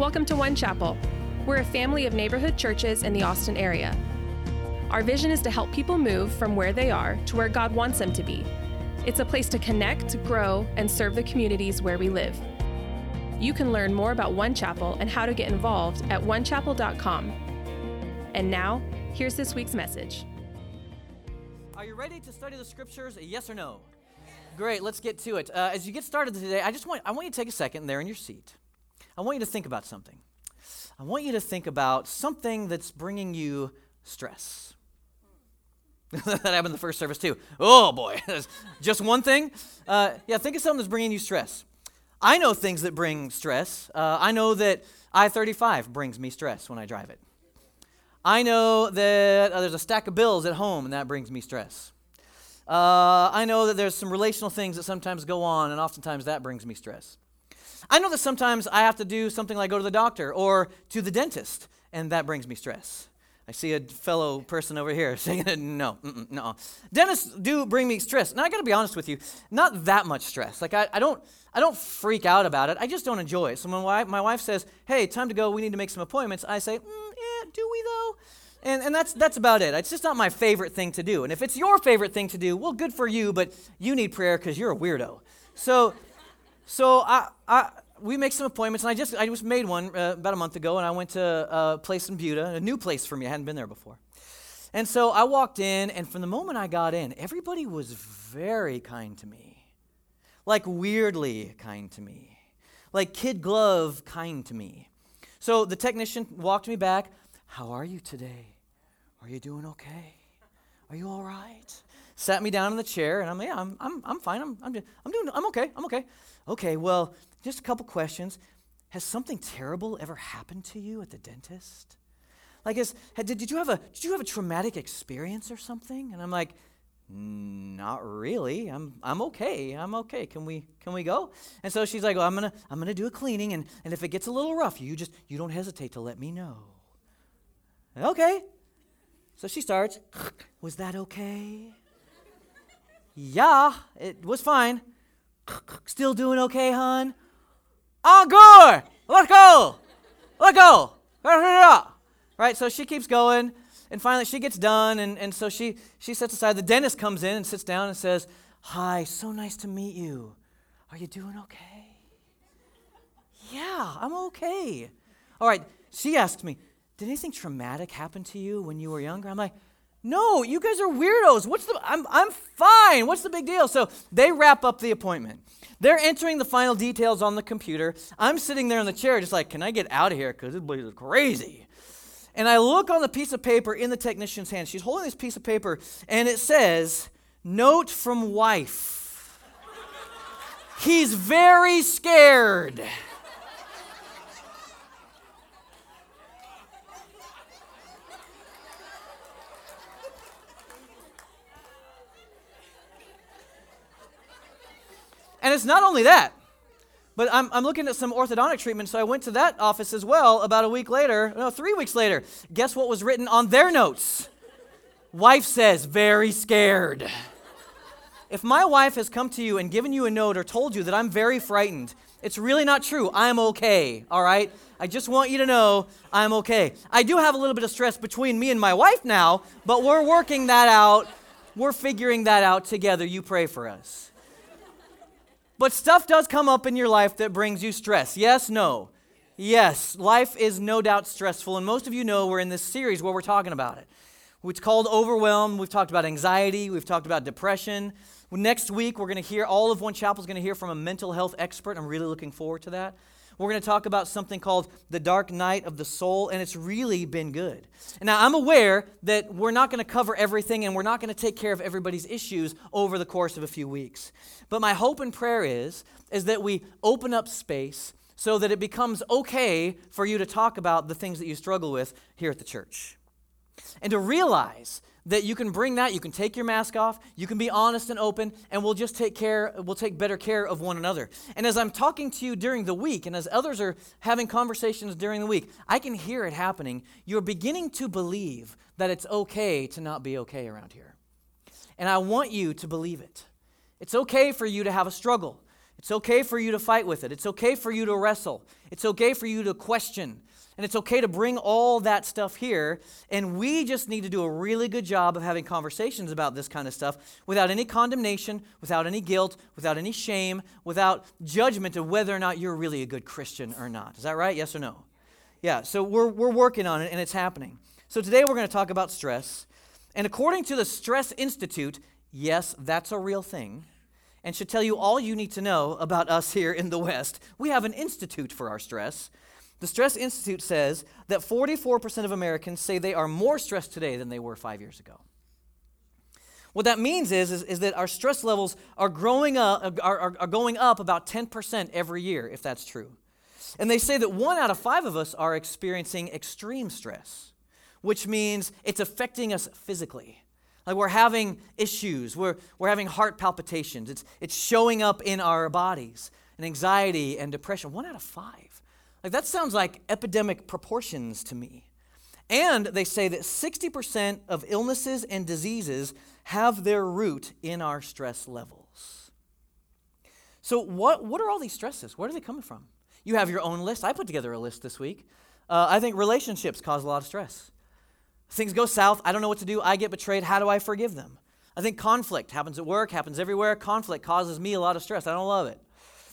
Welcome to One Chapel. We're a family of neighborhood churches in the Austin area. Our vision is to help people move from where they are to where God wants them to be. It's a place to connect, grow, and serve the communities where we live. You can learn more about One Chapel and how to get involved at onechapel.com. And now, here's this week's message. Are you ready to study the scriptures? Yes or no? Great, let's get to it. Uh, as you get started today, I just want I want you to take a second there in your seat. I want you to think about something. I want you to think about something that's bringing you stress. that happened the first service too. Oh boy, just one thing. Uh, yeah, think of something that's bringing you stress. I know things that bring stress. Uh, I know that I-35 brings me stress when I drive it. I know that uh, there's a stack of bills at home, and that brings me stress. Uh, I know that there's some relational things that sometimes go on, and oftentimes that brings me stress. I know that sometimes I have to do something like go to the doctor or to the dentist, and that brings me stress. I see a fellow person over here saying, no, no. Dentists do bring me stress. Now, I gotta be honest with you, not that much stress. Like, I, I, don't, I don't freak out about it. I just don't enjoy it. So when my wife, says, hey, time to go, we need to make some appointments, I say, mm, yeah, do we though? And, and that's, that's about it. It's just not my favorite thing to do. And if it's your favorite thing to do, well, good for you, but you need prayer because you're a weirdo. So, so I, I, we make some appointments, and I just I just made one uh, about a month ago, and I went to a place in Buda, a new place for me. I hadn't been there before. And so I walked in, and from the moment I got in, everybody was very kind to me. Like weirdly kind to me. Like kid glove kind to me. So the technician walked me back. How are you today? Are you doing okay? Are you all right? Sat me down in the chair, and I'm, yeah, I'm, I'm, I'm fine. I'm, I'm, I'm doing, I'm okay. I'm okay. Okay, well, just a couple questions. Has something terrible ever happened to you at the dentist? Like, is, did, you have a, did you have a traumatic experience or something? And I'm like, not really. I'm, I'm okay. I'm okay. Can we, can we go? And so she's like, well, I'm going to I'm gonna do a cleaning, and, and if it gets a little rough, you just, you don't hesitate to let me know. Okay. So she starts, was that okay? yeah, it was fine. Still doing okay, hon? Oh, good. Let's go. Let go. Right? So she keeps going, and finally she gets done, and, and so she, she sets aside. The dentist comes in and sits down and says, Hi, so nice to meet you. Are you doing okay? Yeah, I'm okay. All right, she asks me, Did anything traumatic happen to you when you were younger? I'm like, no, you guys are weirdos. What's the I'm I'm fine. What's the big deal? So they wrap up the appointment. They're entering the final details on the computer. I'm sitting there in the chair just like, "Can I get out of here cuz this place is crazy." And I look on the piece of paper in the technician's hand. She's holding this piece of paper and it says, "Note from wife." He's very scared. And it's not only that, but I'm, I'm looking at some orthodontic treatment, so I went to that office as well about a week later, no, three weeks later. Guess what was written on their notes? Wife says, very scared. If my wife has come to you and given you a note or told you that I'm very frightened, it's really not true. I'm okay, all right? I just want you to know I'm okay. I do have a little bit of stress between me and my wife now, but we're working that out. We're figuring that out together. You pray for us. But stuff does come up in your life that brings you stress. Yes, no. Yes, life is no doubt stressful, and most of you know we're in this series where we're talking about it. It's called Overwhelm. We've talked about anxiety, we've talked about depression. Next week, we're going to hear, all of One Chapel is going to hear from a mental health expert. I'm really looking forward to that. We're going to talk about something called the dark night of the soul, and it's really been good. Now, I'm aware that we're not going to cover everything and we're not going to take care of everybody's issues over the course of a few weeks. But my hope and prayer is, is that we open up space so that it becomes okay for you to talk about the things that you struggle with here at the church. And to realize that you can bring that, you can take your mask off, you can be honest and open, and we'll just take care, we'll take better care of one another. And as I'm talking to you during the week, and as others are having conversations during the week, I can hear it happening. You're beginning to believe that it's okay to not be okay around here. And I want you to believe it. It's okay for you to have a struggle. It's okay for you to fight with it. It's okay for you to wrestle. It's okay for you to question. And it's okay to bring all that stuff here. And we just need to do a really good job of having conversations about this kind of stuff without any condemnation, without any guilt, without any shame, without judgment of whether or not you're really a good Christian or not. Is that right? Yes or no? Yeah, so we're, we're working on it and it's happening. So today we're going to talk about stress. And according to the Stress Institute, yes, that's a real thing and should tell you all you need to know about us here in the West. We have an institute for our stress. The Stress Institute says that 44% of Americans say they are more stressed today than they were five years ago. What that means is, is, is that our stress levels are, growing up, are, are, are going up about 10% every year, if that's true. And they say that one out of five of us are experiencing extreme stress, which means it's affecting us physically. Like we're having issues, we're, we're having heart palpitations, it's, it's showing up in our bodies, and anxiety and depression. One out of five. Like that sounds like epidemic proportions to me. And they say that 60% of illnesses and diseases have their root in our stress levels. So, what, what are all these stresses? Where are they coming from? You have your own list. I put together a list this week. Uh, I think relationships cause a lot of stress. Things go south. I don't know what to do. I get betrayed. How do I forgive them? I think conflict happens at work, happens everywhere. Conflict causes me a lot of stress. I don't love it.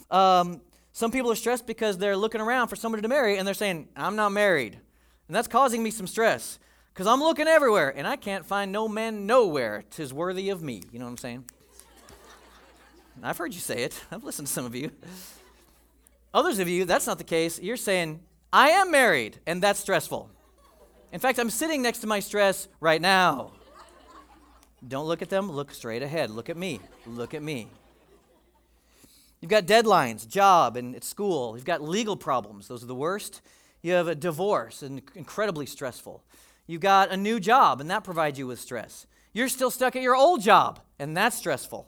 Um, some people are stressed because they're looking around for somebody to marry and they're saying, I'm not married. And that's causing me some stress because I'm looking everywhere and I can't find no man nowhere tis worthy of me. You know what I'm saying? I've heard you say it, I've listened to some of you. Others of you, that's not the case. You're saying, I am married, and that's stressful. In fact, I'm sitting next to my stress right now. Don't look at them, look straight ahead. Look at me. Look at me. You've got deadlines, job, and at school. You've got legal problems. Those are the worst. You have a divorce, and incredibly stressful. You've got a new job, and that provides you with stress. You're still stuck at your old job, and that's stressful.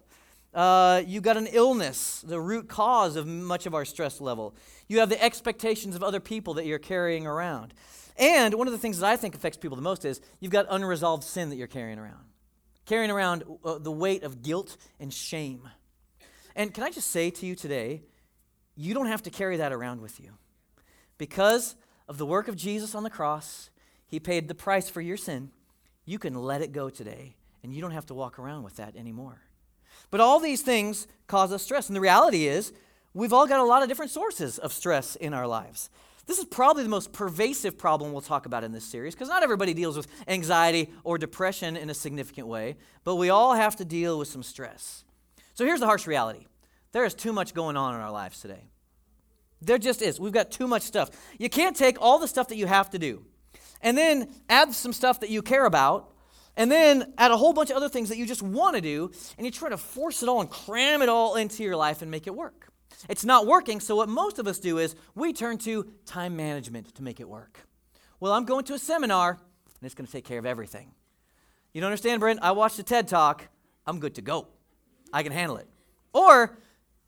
Uh, you've got an illness, the root cause of much of our stress level. You have the expectations of other people that you're carrying around. And one of the things that I think affects people the most is you've got unresolved sin that you're carrying around, carrying around uh, the weight of guilt and shame. And can I just say to you today, you don't have to carry that around with you. Because of the work of Jesus on the cross, He paid the price for your sin. You can let it go today, and you don't have to walk around with that anymore. But all these things cause us stress. And the reality is, we've all got a lot of different sources of stress in our lives. This is probably the most pervasive problem we'll talk about in this series because not everybody deals with anxiety or depression in a significant way, but we all have to deal with some stress. So here's the harsh reality there is too much going on in our lives today. There just is. We've got too much stuff. You can't take all the stuff that you have to do and then add some stuff that you care about and then add a whole bunch of other things that you just want to do and you try to force it all and cram it all into your life and make it work. It's not working, so what most of us do is we turn to time management to make it work. Well, I'm going to a seminar and it's going to take care of everything. You don't understand, Brent? I watched a TED talk. I'm good to go. I can handle it. Or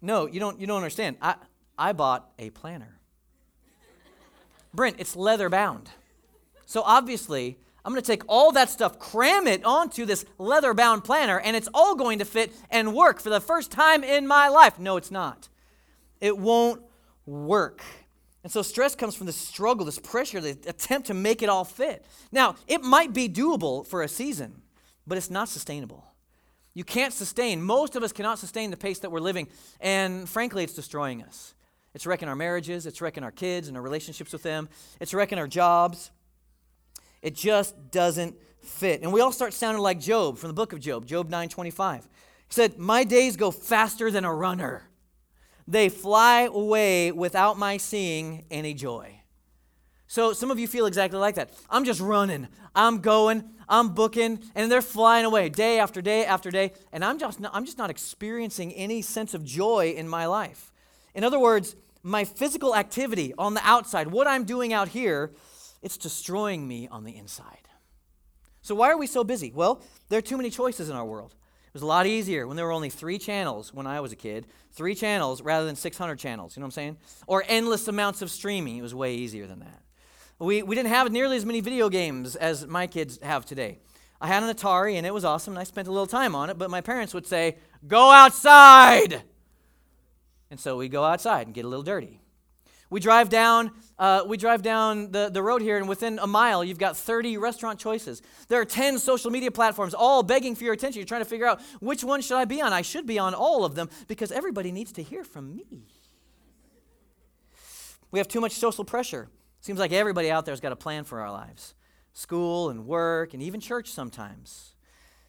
no, you don't, you don't understand. I, I bought a planner. Brent, it's leather bound. So obviously, I'm going to take all that stuff, cram it onto this leather bound planner, and it's all going to fit and work for the first time in my life. No, it's not. It won't work. And so stress comes from this struggle, this pressure, the attempt to make it all fit. Now, it might be doable for a season, but it's not sustainable. You can't sustain, most of us cannot sustain the pace that we're living. And frankly, it's destroying us. It's wrecking our marriages, it's wrecking our kids and our relationships with them, it's wrecking our jobs. It just doesn't fit. And we all start sounding like Job from the book of Job, Job 9:25. He said, "My days go faster than a runner. They fly away without my seeing any joy." So some of you feel exactly like that. I'm just running. I'm going. I'm booking, and they're flying away day after day after day, and I'm just not, I'm just not experiencing any sense of joy in my life. In other words, my physical activity on the outside, what I'm doing out here, it's destroying me on the inside. So why are we so busy? Well, there are too many choices in our world. It was a lot easier when there were only three channels when I was a kid, three channels rather than 600 channels, you know what I'm saying? Or endless amounts of streaming. It was way easier than that. We, we didn't have nearly as many video games as my kids have today. I had an Atari and it was awesome and I spent a little time on it, but my parents would say, Go outside! And so we go outside and get a little dirty. We drive down, uh, we drive down the, the road here, and within a mile, you've got 30 restaurant choices. There are 10 social media platforms, all begging for your attention. You're trying to figure out which one should I be on. I should be on all of them because everybody needs to hear from me. We have too much social pressure. Seems like everybody out there has got a plan for our lives school and work and even church sometimes.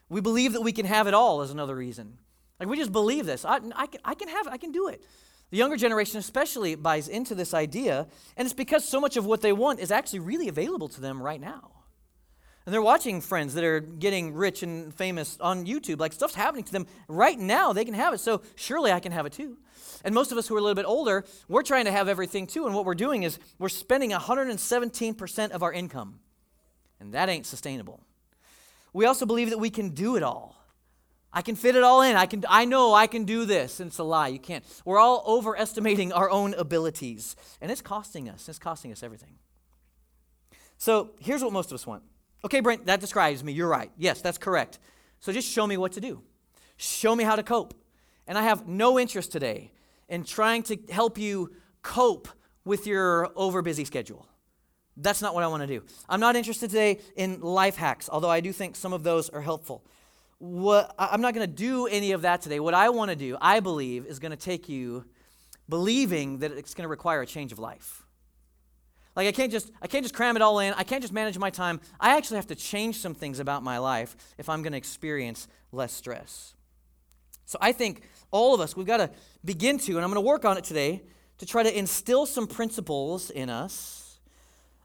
We believe that we can have it all, is another reason. Like, we just believe this. I, I, can, I can have it, I can do it. The younger generation, especially, buys into this idea, and it's because so much of what they want is actually really available to them right now. And they're watching friends that are getting rich and famous on YouTube. Like stuff's happening to them right now. They can have it. So surely I can have it too. And most of us who are a little bit older, we're trying to have everything too. And what we're doing is we're spending 117% of our income. And that ain't sustainable. We also believe that we can do it all. I can fit it all in. I can I know I can do this. And it's a lie. You can't. We're all overestimating our own abilities. And it's costing us. It's costing us everything. So here's what most of us want. Okay, Brent, that describes me. You're right. Yes, that's correct. So just show me what to do. Show me how to cope. And I have no interest today in trying to help you cope with your overbusy schedule. That's not what I want to do. I'm not interested today in life hacks, although I do think some of those are helpful what I'm not going to do any of that today. What I want to do, I believe, is going to take you believing that it's going to require a change of life. Like I can't just I can't just cram it all in. I can't just manage my time. I actually have to change some things about my life if I'm going to experience less stress. So I think all of us we've got to begin to and I'm going to work on it today to try to instill some principles in us,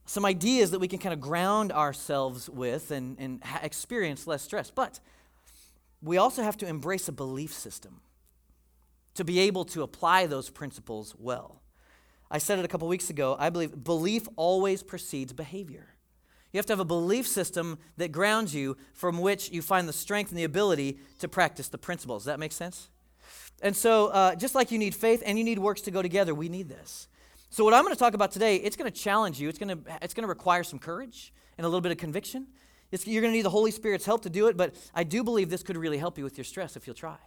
some ideas that we can kind of ground ourselves with and, and experience less stress. But we also have to embrace a belief system to be able to apply those principles well. I said it a couple weeks ago. I believe belief always precedes behavior. You have to have a belief system that grounds you from which you find the strength and the ability to practice the principles. Does that make sense? And so, uh, just like you need faith and you need works to go together, we need this. So, what I'm going to talk about today, it's going to challenge you. It's going to, it's going to require some courage and a little bit of conviction. It's, you're going to need the Holy Spirit's help to do it, but I do believe this could really help you with your stress if you'll try.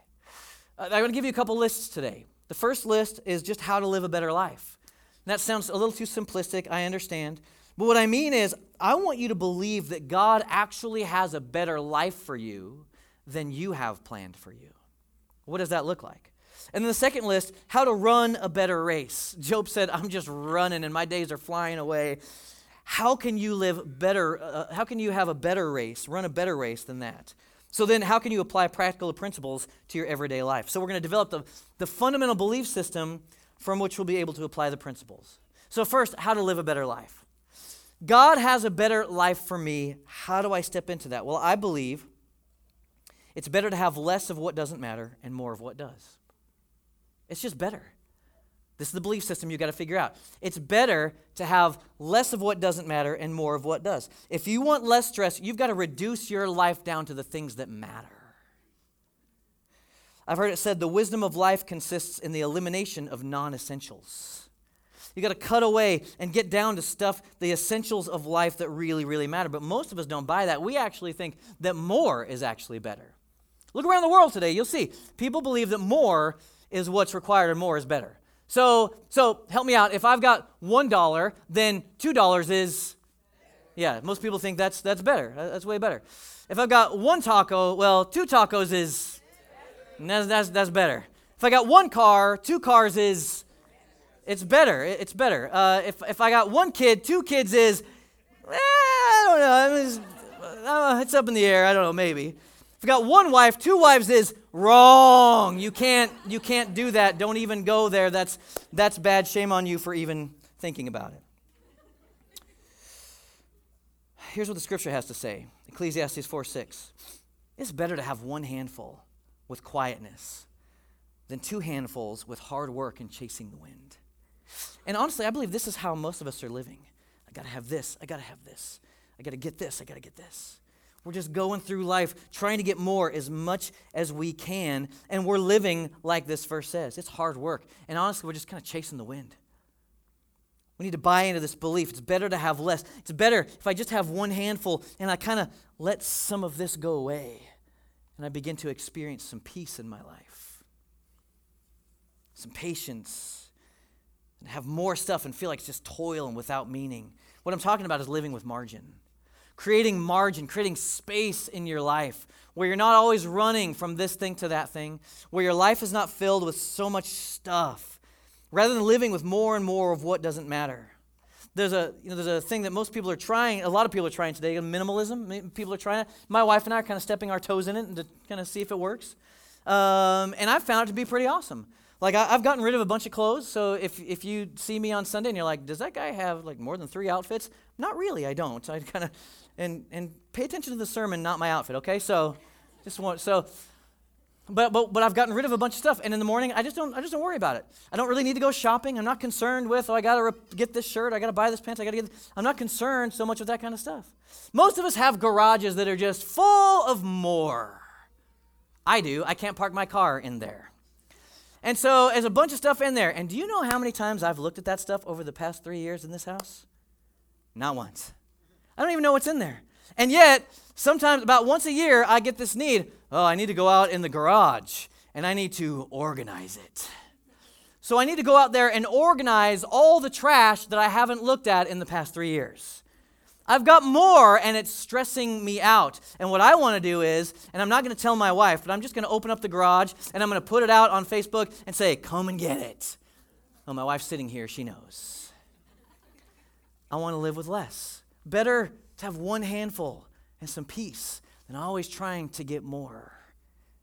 Uh, I'm going to give you a couple lists today. The first list is just how to live a better life. That sounds a little too simplistic, I understand. But what I mean is, I want you to believe that God actually has a better life for you than you have planned for you. What does that look like? And then the second list, how to run a better race. Job said, I'm just running and my days are flying away how can you live better? Uh, how can you have a better race, run a better race than that? So then, how can you apply practical principles to your everyday life? So we're going to develop the, the fundamental belief system from which we'll be able to apply the principles. So, first, how to live a better life. God has a better life for me. How do I step into that? Well, I believe it's better to have less of what doesn't matter and more of what does. It's just better. This is the belief system you've got to figure out. It's better to have less of what doesn't matter and more of what does. If you want less stress, you've got to reduce your life down to the things that matter. I've heard it said the wisdom of life consists in the elimination of non essentials. You got to cut away and get down to stuff, the essentials of life that really, really matter. But most of us don't buy that. We actually think that more is actually better. Look around the world today, you'll see people believe that more is what's required and more is better. So, so help me out. If I've got one dollar, then two dollars is, yeah. Most people think that's that's better. That's way better. If I've got one taco, well, two tacos is, that's that's, that's better. If I got one car, two cars is, it's better. It's better. Uh, if if I got one kid, two kids is, eh, I don't know. I mean, it's, it's up in the air. I don't know. Maybe. If you got one wife, two wives is wrong. You can't you can't do that. Don't even go there. That's that's bad. Shame on you for even thinking about it. Here's what the scripture has to say. Ecclesiastes 4 6. It's better to have one handful with quietness than two handfuls with hard work and chasing the wind. And honestly, I believe this is how most of us are living. I gotta have this, I gotta have this, I gotta get this, I gotta get this. We're just going through life trying to get more as much as we can. And we're living like this verse says. It's hard work. And honestly, we're just kind of chasing the wind. We need to buy into this belief. It's better to have less. It's better if I just have one handful and I kind of let some of this go away and I begin to experience some peace in my life. some patience, and have more stuff and feel like it's just toil and without meaning. What I'm talking about is living with margin. Creating margin, creating space in your life where you're not always running from this thing to that thing, where your life is not filled with so much stuff, rather than living with more and more of what doesn't matter. There's a, you know, there's a thing that most people are trying, a lot of people are trying today, minimalism. People are trying to, my wife and I are kind of stepping our toes in it and to kind of see if it works. Um, and I've found it to be pretty awesome. Like I, have gotten rid of a bunch of clothes. So if, if you see me on Sunday and you're like, does that guy have like more than three outfits? Not really. I don't. I kind of and and pay attention to the sermon, not my outfit. Okay. So just want so. But, but, but I've gotten rid of a bunch of stuff, and in the morning I just don't I just don't worry about it. I don't really need to go shopping. I'm not concerned with oh I got to get this shirt, I got to buy this pants, I got to get. This. I'm not concerned so much with that kind of stuff. Most of us have garages that are just full of more. I do. I can't park my car in there. And so there's a bunch of stuff in there. And do you know how many times I've looked at that stuff over the past three years in this house? Not once. I don't even know what's in there. And yet, sometimes about once a year, I get this need oh, I need to go out in the garage and I need to organize it. So I need to go out there and organize all the trash that I haven't looked at in the past three years. I've got more and it's stressing me out. And what I want to do is, and I'm not going to tell my wife, but I'm just going to open up the garage and I'm going to put it out on Facebook and say, come and get it. Oh, my wife's sitting here. She knows. I want to live with less. Better to have one handful and some peace than always trying to get more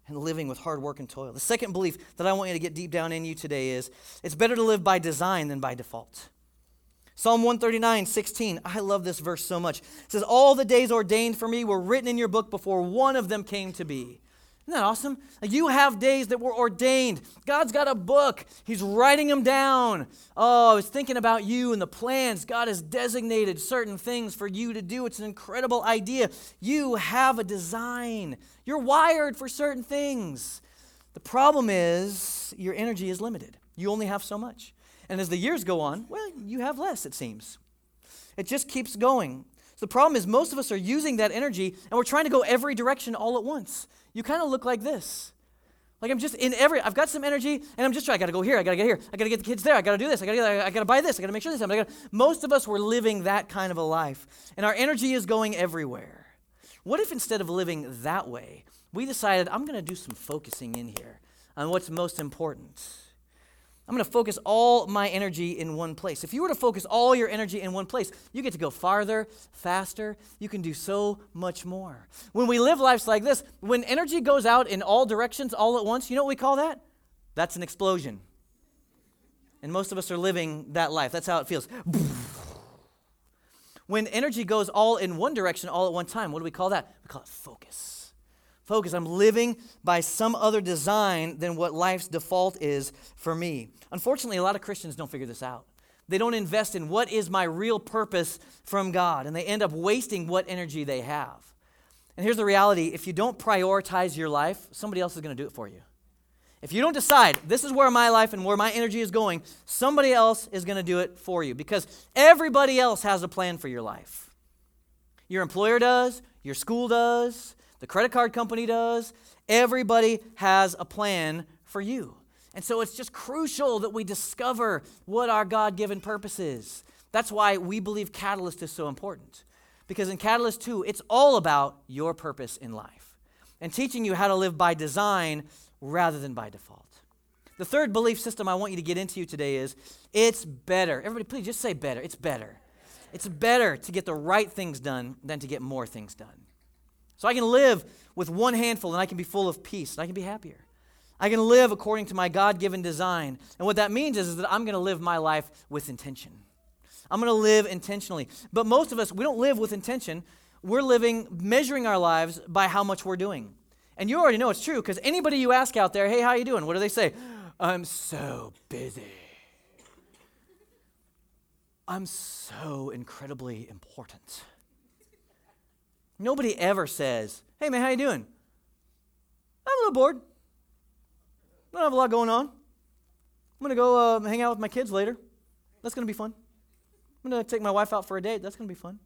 and living with hard work and toil. The second belief that I want you to get deep down in you today is it's better to live by design than by default. Psalm 139, 16. I love this verse so much. It says, All the days ordained for me were written in your book before one of them came to be. Isn't that awesome? You have days that were ordained. God's got a book, He's writing them down. Oh, I was thinking about you and the plans. God has designated certain things for you to do. It's an incredible idea. You have a design, you're wired for certain things. The problem is your energy is limited, you only have so much. And as the years go on, well, you have less, it seems. It just keeps going. So the problem is, most of us are using that energy and we're trying to go every direction all at once. You kind of look like this. Like I'm just in every, I've got some energy and I'm just trying, I gotta go here, I gotta get here, I gotta get the kids there, I gotta do this, I gotta, I gotta buy this, I gotta make sure this happens. Gotta, most of us were living that kind of a life and our energy is going everywhere. What if instead of living that way, we decided, I'm gonna do some focusing in here on what's most important? I'm going to focus all my energy in one place. If you were to focus all your energy in one place, you get to go farther, faster. You can do so much more. When we live lives like this, when energy goes out in all directions all at once, you know what we call that? That's an explosion. And most of us are living that life. That's how it feels. When energy goes all in one direction all at one time, what do we call that? We call it focus focus. I'm living by some other design than what life's default is for me. Unfortunately, a lot of Christians don't figure this out. They don't invest in what is my real purpose from God, and they end up wasting what energy they have. And here's the reality if you don't prioritize your life, somebody else is going to do it for you. If you don't decide, this is where my life and where my energy is going, somebody else is going to do it for you because everybody else has a plan for your life. Your employer does, your school does, the credit card company does. Everybody has a plan for you. And so it's just crucial that we discover what our God given purpose is. That's why we believe Catalyst is so important. Because in Catalyst 2, it's all about your purpose in life and teaching you how to live by design rather than by default. The third belief system I want you to get into today is it's better. Everybody, please just say better. It's better. It's better to get the right things done than to get more things done. So I can live with one handful and I can be full of peace and I can be happier. I can live according to my God given design. And what that means is, is that I'm going to live my life with intention. I'm going to live intentionally. But most of us, we don't live with intention. We're living, measuring our lives by how much we're doing. And you already know it's true because anybody you ask out there, hey, how you doing? What do they say? I'm so busy. I'm so incredibly important. Nobody ever says, "Hey man, how you doing?" I'm a little bored. I don't have a lot going on. I'm gonna go uh, hang out with my kids later. That's gonna be fun. I'm gonna take my wife out for a date. That's gonna be fun.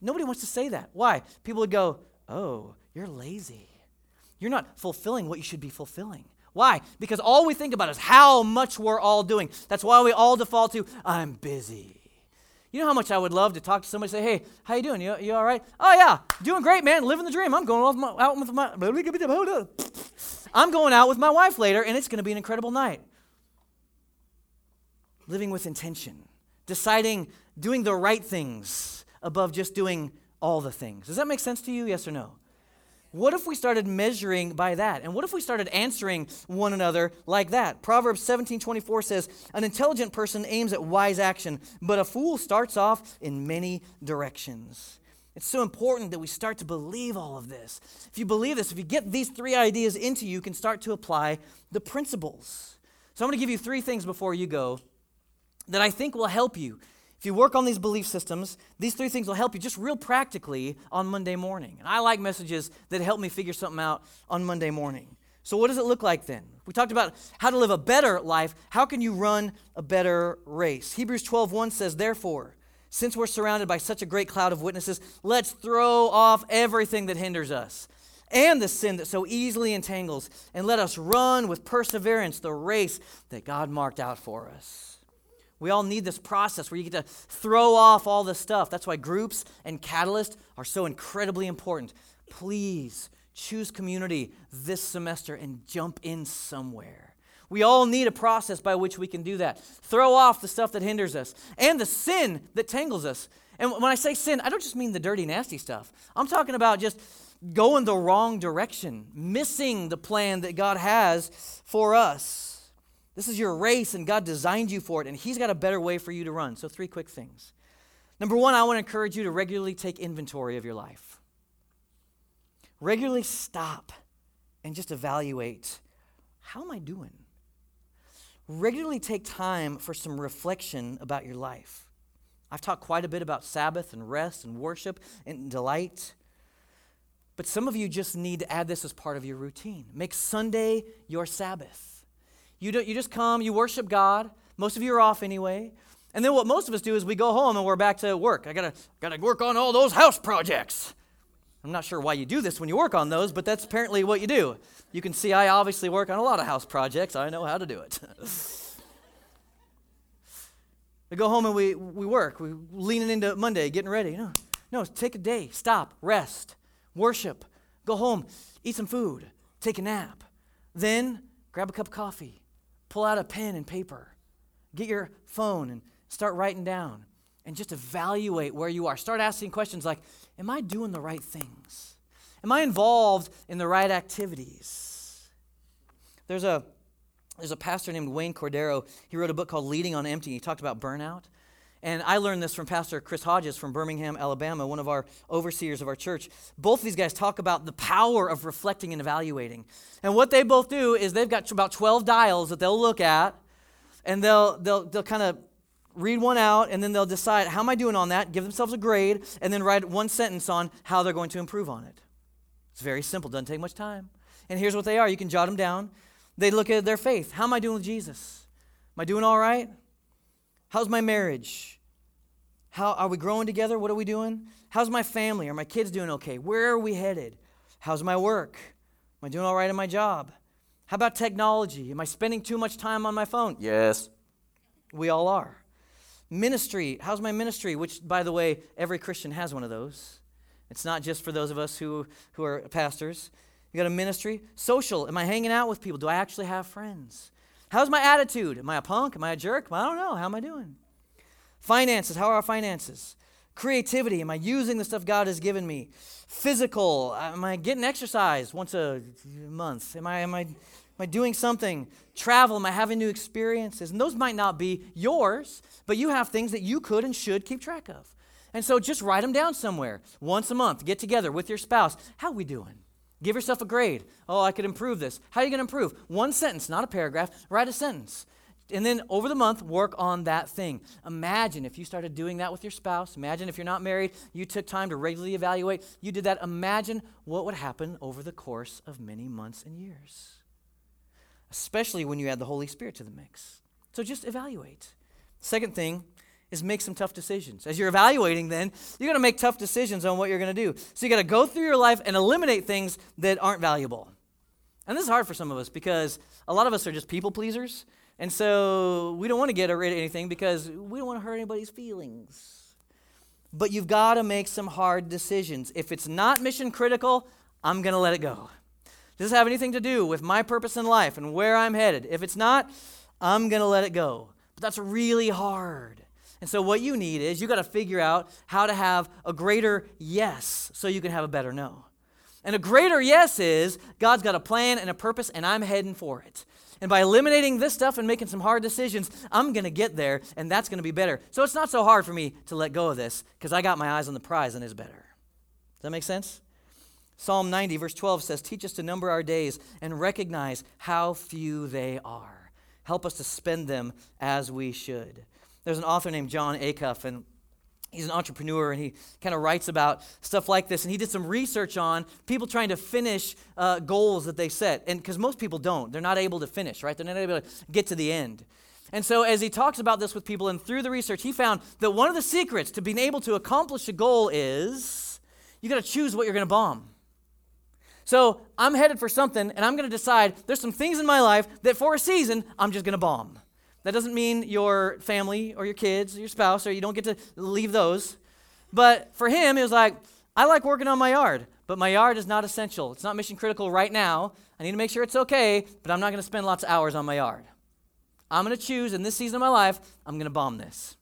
Nobody wants to say that. Why? People would go, "Oh, you're lazy. You're not fulfilling what you should be fulfilling." Why? Because all we think about is how much we're all doing. That's why we all default to, I'm busy. You know how much I would love to talk to somebody say, hey, how you doing? You, you all right? Oh, yeah, doing great, man. Living the dream. I'm going my, out with my... I'm going out with my wife later, and it's going to be an incredible night. Living with intention. Deciding, doing the right things above just doing all the things. Does that make sense to you? Yes or no? What if we started measuring by that? And what if we started answering one another like that? Proverbs 17 24 says, An intelligent person aims at wise action, but a fool starts off in many directions. It's so important that we start to believe all of this. If you believe this, if you get these three ideas into you, you can start to apply the principles. So I'm going to give you three things before you go that I think will help you if you work on these belief systems, these three things will help you just real practically on Monday morning. And I like messages that help me figure something out on Monday morning. So, what does it look like then? We talked about how to live a better life. How can you run a better race? Hebrews 12:1 says, Therefore, since we're surrounded by such a great cloud of witnesses, let's throw off everything that hinders us and the sin that so easily entangles, and let us run with perseverance the race that God marked out for us. We all need this process where you get to throw off all the stuff. That's why groups and catalyst are so incredibly important. Please choose community this semester and jump in somewhere. We all need a process by which we can do that. Throw off the stuff that hinders us and the sin that tangles us. And when I say sin, I don't just mean the dirty, nasty stuff. I'm talking about just going the wrong direction, missing the plan that God has for us. This is your race, and God designed you for it, and He's got a better way for you to run. So, three quick things. Number one, I want to encourage you to regularly take inventory of your life. Regularly stop and just evaluate how am I doing? Regularly take time for some reflection about your life. I've talked quite a bit about Sabbath and rest and worship and delight. But some of you just need to add this as part of your routine. Make Sunday your Sabbath. You, do, you just come, you worship God. Most of you are off anyway. And then what most of us do is we go home and we're back to work. I gotta, gotta work on all those house projects. I'm not sure why you do this when you work on those, but that's apparently what you do. You can see I obviously work on a lot of house projects. I know how to do it. we go home and we, we work. We're leaning into Monday, getting ready. No, no, take a day, stop, rest, worship, go home, eat some food, take a nap. Then grab a cup of coffee, pull out a pen and paper, get your phone and start writing down and just evaluate where you are. Start asking questions like Am I doing the right things? Am I involved in the right activities? There's a, there's a pastor named Wayne Cordeiro. He wrote a book called Leading on Empty. He talked about burnout. And I learned this from Pastor Chris Hodges from Birmingham, Alabama, one of our overseers of our church. Both these guys talk about the power of reflecting and evaluating. And what they both do is they've got about 12 dials that they'll look at, and they'll, they'll, they'll kind of read one out, and then they'll decide, how am I doing on that? Give themselves a grade, and then write one sentence on how they're going to improve on it. It's very simple, doesn't take much time. And here's what they are you can jot them down. They look at their faith. How am I doing with Jesus? Am I doing all right? How's my marriage? How are we growing together? What are we doing? How's my family? Are my kids doing okay? Where are we headed? How's my work? Am I doing all right in my job? How about technology? Am I spending too much time on my phone? Yes. We all are. Ministry. How's my ministry? Which, by the way, every Christian has one of those. It's not just for those of us who, who are pastors. You got a ministry. Social. Am I hanging out with people? Do I actually have friends? How's my attitude? Am I a punk? Am I a jerk? I don't know. How am I doing? Finances. How are our finances? Creativity. Am I using the stuff God has given me? Physical. Am I getting exercise once a month? Am I, am I, am I doing something? Travel. Am I having new experiences? And those might not be yours, but you have things that you could and should keep track of. And so just write them down somewhere. Once a month, get together with your spouse. How are we doing? Give yourself a grade. Oh, I could improve this. How are you going to improve? One sentence, not a paragraph. Write a sentence. And then over the month, work on that thing. Imagine if you started doing that with your spouse. Imagine if you're not married, you took time to regularly evaluate. You did that. Imagine what would happen over the course of many months and years, especially when you add the Holy Spirit to the mix. So just evaluate. Second thing is make some tough decisions. As you're evaluating, then, you're going to make tough decisions on what you're going to do. So you got to go through your life and eliminate things that aren't valuable. And this is hard for some of us because a lot of us are just people pleasers. And so we don't want to get rid of anything because we don't want to hurt anybody's feelings. But you've got to make some hard decisions. If it's not mission critical, I'm going to let it go. Does this have anything to do with my purpose in life and where I'm headed? If it's not, I'm going to let it go. But that's really hard. And so what you need is you got to figure out how to have a greater yes so you can have a better no. And a greater yes is God's got a plan and a purpose and I'm heading for it. And by eliminating this stuff and making some hard decisions, I'm going to get there and that's going to be better. So it's not so hard for me to let go of this because I got my eyes on the prize and it's better. Does that make sense? Psalm 90, verse 12 says, Teach us to number our days and recognize how few they are. Help us to spend them as we should. There's an author named Jon Acuff, and he's an entrepreneur, and he kind of writes about stuff like this. And he did some research on people trying to finish uh, goals that they set. And because most people don't, they're not able to finish, right? They're not able to get to the end. And so, as he talks about this with people, and through the research, he found that one of the secrets to being able to accomplish a goal is you got to choose what you're going to bomb. So I'm headed for something, and I'm going to decide there's some things in my life that for a season I'm just going to bomb. That doesn't mean your family or your kids or your spouse, or you don't get to leave those. But for him, it was like, I like working on my yard, but my yard is not essential. It's not mission critical right now. I need to make sure it's okay, but I'm not going to spend lots of hours on my yard. I'm going to choose in this season of my life, I'm going to bomb this.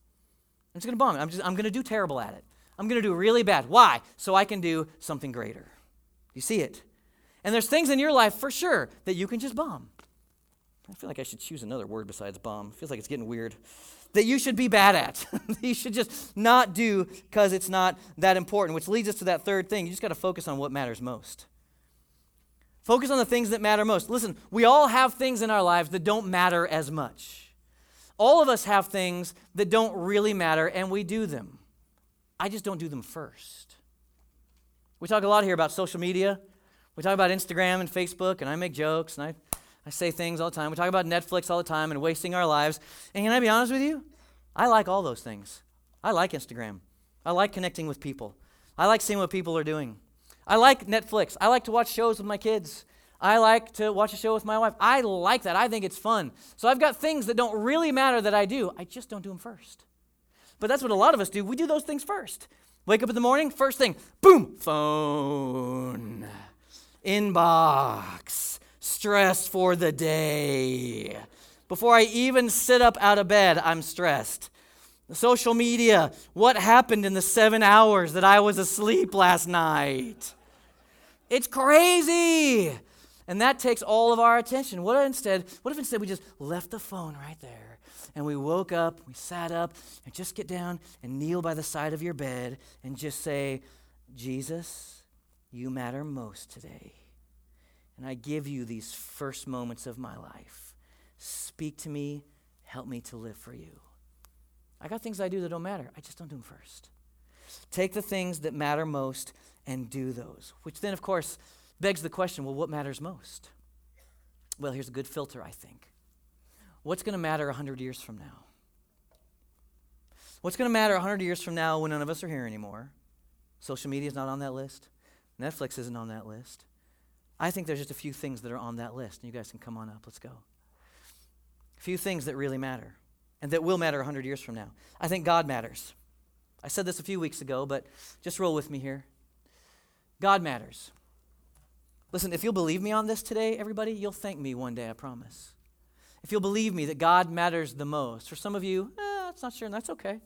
I'm just going to bomb it. I'm, just, I'm going to do terrible at it. I'm going to do really bad. Why? So I can do something greater. You see it? And there's things in your life for sure that you can just bomb. I feel like I should choose another word besides bomb. Feels like it's getting weird. That you should be bad at. you should just not do because it's not that important, which leads us to that third thing. You just got to focus on what matters most. Focus on the things that matter most. Listen, we all have things in our lives that don't matter as much. All of us have things that don't really matter, and we do them. I just don't do them first. We talk a lot here about social media. We talk about Instagram and Facebook, and I make jokes, and I, I say things all the time. We talk about Netflix all the time and wasting our lives. And can I be honest with you? I like all those things. I like Instagram. I like connecting with people. I like seeing what people are doing. I like Netflix. I like to watch shows with my kids. I like to watch a show with my wife. I like that. I think it's fun. So I've got things that don't really matter that I do. I just don't do them first. But that's what a lot of us do. We do those things first. Wake up in the morning, first thing, boom, phone inbox, stress for the day. Before I even sit up out of bed, I'm stressed. Social media, what happened in the seven hours that I was asleep last night? It's crazy. And that takes all of our attention. What if instead, what if instead we just left the phone right there and we woke up, we sat up, and just get down and kneel by the side of your bed and just say, Jesus, you matter most today. And I give you these first moments of my life. Speak to me, help me to live for you. I got things I do that don't matter. I just don't do them first. Take the things that matter most and do those, which then, of course, begs the question well, what matters most? Well, here's a good filter, I think. What's going to matter 100 years from now? What's going to matter 100 years from now when none of us are here anymore? Social media is not on that list. Netflix isn't on that list. I think there's just a few things that are on that list. And you guys can come on up. Let's go. A few things that really matter and that will matter 100 years from now. I think God matters. I said this a few weeks ago, but just roll with me here. God matters. Listen, if you'll believe me on this today, everybody, you'll thank me one day, I promise. If you'll believe me that God matters the most, for some of you, eh, that's not sure, and that's okay.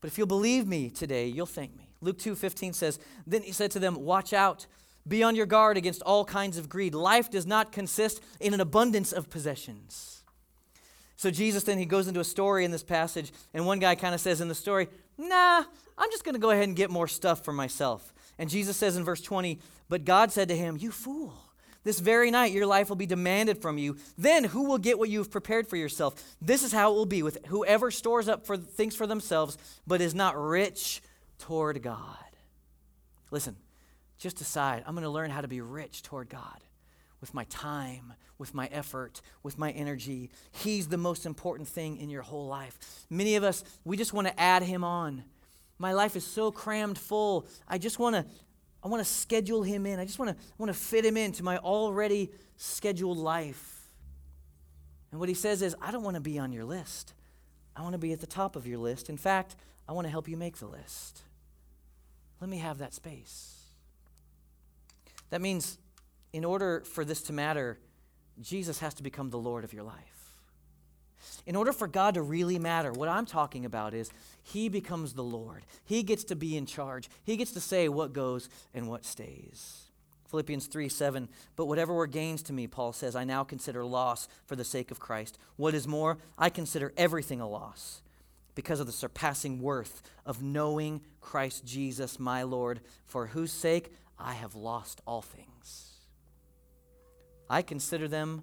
But if you'll believe me today, you'll thank me. Luke 2:15 says, Then he said to them, Watch out, be on your guard against all kinds of greed. Life does not consist in an abundance of possessions. So Jesus then he goes into a story in this passage, and one guy kind of says in the story, Nah, I'm just going to go ahead and get more stuff for myself. And Jesus says in verse 20, But God said to him, You fool. This very night your life will be demanded from you. Then who will get what you have prepared for yourself? This is how it will be with whoever stores up for things for themselves, but is not rich toward God. Listen, just decide I'm going to learn how to be rich toward God with my time, with my effort, with my energy. He's the most important thing in your whole life. Many of us, we just want to add him on. My life is so crammed full. I just want to I want to schedule him in. I just want to, want to fit him into my already scheduled life. And what he says is, I don't want to be on your list. I want to be at the top of your list. In fact, I want to help you make the list. Let me have that space. That means, in order for this to matter, Jesus has to become the Lord of your life. In order for God to really matter, what I'm talking about is He becomes the Lord. He gets to be in charge, He gets to say what goes and what stays. Philippians 3 7, but whatever were gains to me, Paul says, I now consider loss for the sake of Christ. What is more, I consider everything a loss because of the surpassing worth of knowing Christ Jesus, my Lord, for whose sake I have lost all things. I consider them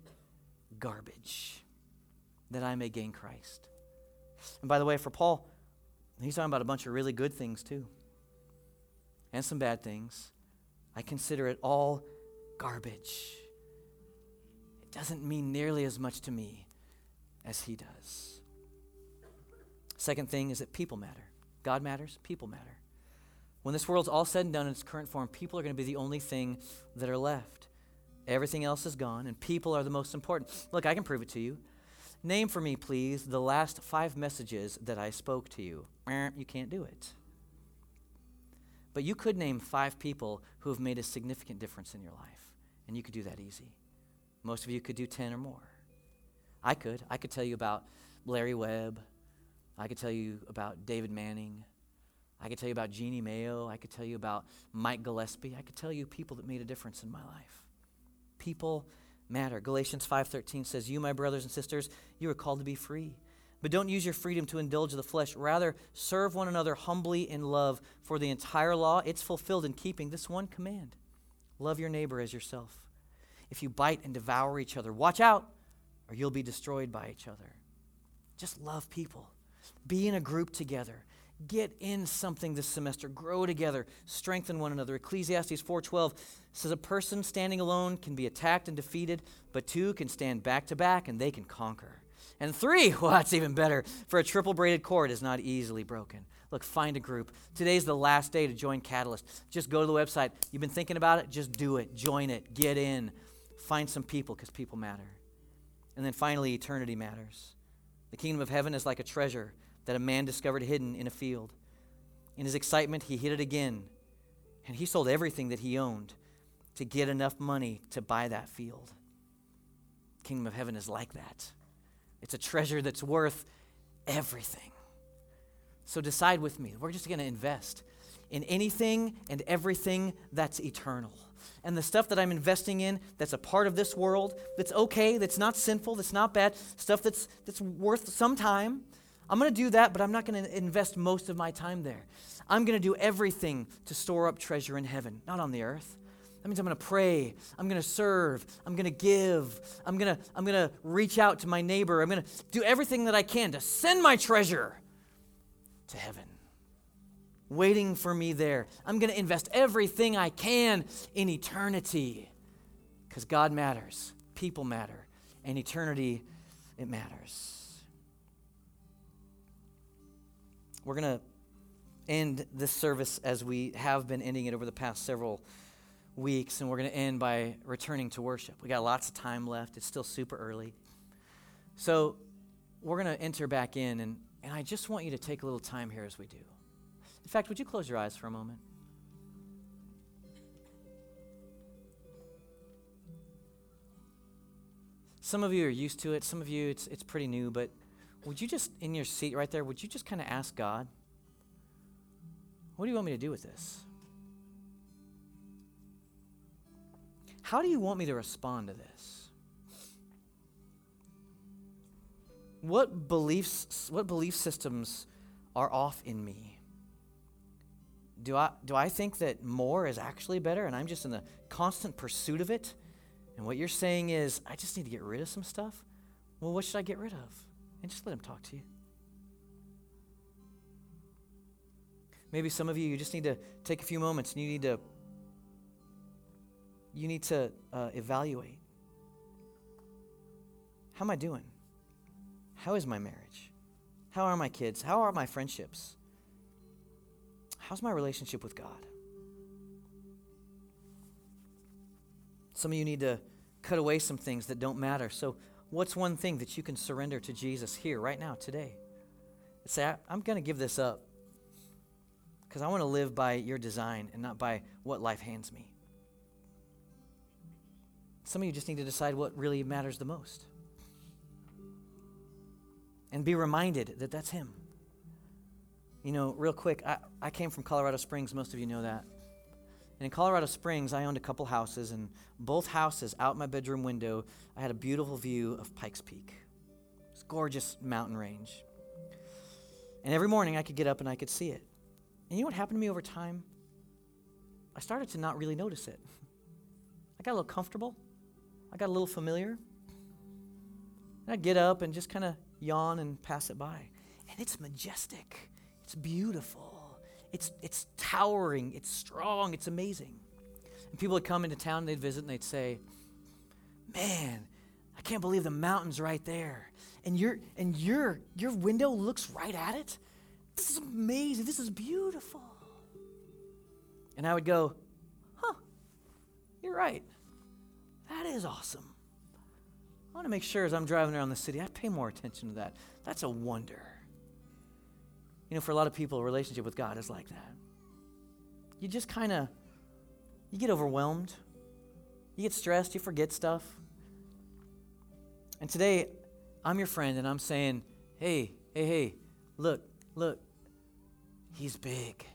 garbage that I may gain Christ. And by the way, for Paul, he's talking about a bunch of really good things too, and some bad things. I consider it all garbage. It doesn't mean nearly as much to me as he does. Second thing is that people matter. God matters, people matter. When this world's all said and done in its current form, people are going to be the only thing that are left. Everything else is gone, and people are the most important. Look, I can prove it to you. Name for me, please, the last five messages that I spoke to you. You can't do it. But you could name five people who have made a significant difference in your life, and you could do that easy. Most of you could do 10 or more. I could. I could tell you about Larry Webb. I could tell you about David Manning. I could tell you about Jeannie Mayo. I could tell you about Mike Gillespie. I could tell you people that made a difference in my life. People matter. Galatians 5:13 says, "You, my brothers and sisters, you are called to be free. But don't use your freedom to indulge the flesh. Rather, serve one another humbly in love. For the entire law, it's fulfilled in keeping this one command love your neighbor as yourself. If you bite and devour each other, watch out, or you'll be destroyed by each other. Just love people. Be in a group together. Get in something this semester. Grow together. Strengthen one another. Ecclesiastes 4:12 says a person standing alone can be attacked and defeated, but two can stand back to back and they can conquer. And three, well, that's even better. For a triple braided cord is not easily broken. Look, find a group. Today's the last day to join Catalyst. Just go to the website. You've been thinking about it? Just do it. Join it. Get in. Find some people because people matter. And then finally, eternity matters. The kingdom of heaven is like a treasure that a man discovered hidden in a field. In his excitement, he hid it again, and he sold everything that he owned to get enough money to buy that field. Kingdom of heaven is like that. It's a treasure that's worth everything. So decide with me. We're just going to invest in anything and everything that's eternal. And the stuff that I'm investing in that's a part of this world, that's okay, that's not sinful, that's not bad, stuff that's, that's worth some time, I'm going to do that, but I'm not going to invest most of my time there. I'm going to do everything to store up treasure in heaven, not on the earth. That means I'm going to pray. I'm going to serve. I'm going to give. I'm going to, I'm going to reach out to my neighbor. I'm going to do everything that I can to send my treasure to heaven, waiting for me there. I'm going to invest everything I can in eternity because God matters, people matter, and eternity, it matters. We're going to end this service as we have been ending it over the past several weeks, and we're going to end by returning to worship. We got lots of time left. It's still super early. So we're going to enter back in, and, and I just want you to take a little time here as we do. In fact, would you close your eyes for a moment? Some of you are used to it, some of you, it's, it's pretty new, but would you just, in your seat right there, would you just kind of ask God, what do you want me to do with this? How do you want me to respond to this? What beliefs, what belief systems are off in me? Do I, do I think that more is actually better and I'm just in the constant pursuit of it? And what you're saying is, I just need to get rid of some stuff? Well, what should I get rid of? And just let Him talk to you. Maybe some of you, you just need to take a few moments and you need to you need to uh, evaluate. How am I doing? How is my marriage? How are my kids? How are my friendships? How's my relationship with God? Some of you need to cut away some things that don't matter. So, what's one thing that you can surrender to Jesus here, right now, today? Say, I'm going to give this up because I want to live by your design and not by what life hands me. Some of you just need to decide what really matters the most. And be reminded that that's Him. You know, real quick, I, I came from Colorado Springs. Most of you know that. And in Colorado Springs, I owned a couple houses, and both houses, out my bedroom window, I had a beautiful view of Pikes Peak. It's gorgeous mountain range. And every morning I could get up and I could see it. And you know what happened to me over time? I started to not really notice it. I got a little comfortable. I got a little familiar. And I'd get up and just kind of yawn and pass it by. And it's majestic. It's beautiful. It's, it's towering. It's strong. It's amazing. And people would come into town and they'd visit and they'd say, Man, I can't believe the mountain's right there. And your and your your window looks right at it. This is amazing. This is beautiful. And I would go, huh, you're right. That is awesome. I want to make sure as I'm driving around the city, I pay more attention to that. That's a wonder. You know, for a lot of people, a relationship with God is like that. You just kind of, you get overwhelmed. You get stressed. You forget stuff. And today, I'm your friend, and I'm saying, hey, hey, hey, look, look. He's big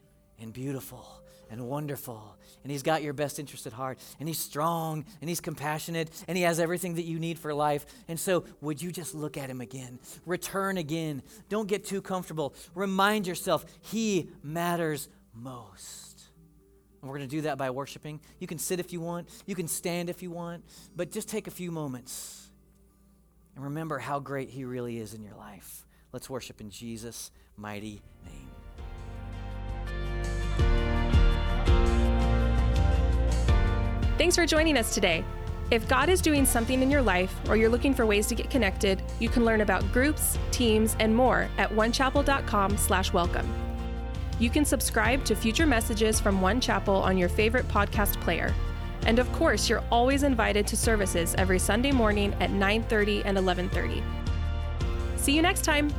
and beautiful and wonderful. And He's got your best interest at heart. And He's strong and He's compassionate and He has everything that you need for life. And so, would you just look at Him again? Return again. Don't get too comfortable. Remind yourself He matters most. And we're going to do that by worshiping. You can sit if you want, you can stand if you want, but just take a few moments and remember how great He really is in your life. Let's worship in Jesus' mighty name. Thanks for joining us today. If God is doing something in your life or you're looking for ways to get connected, you can learn about groups, teams, and more at onechapel.com/welcome. You can subscribe to future messages from One Chapel on your favorite podcast player. And of course, you're always invited to services every Sunday morning at 9:30 and 11:30. See you next time.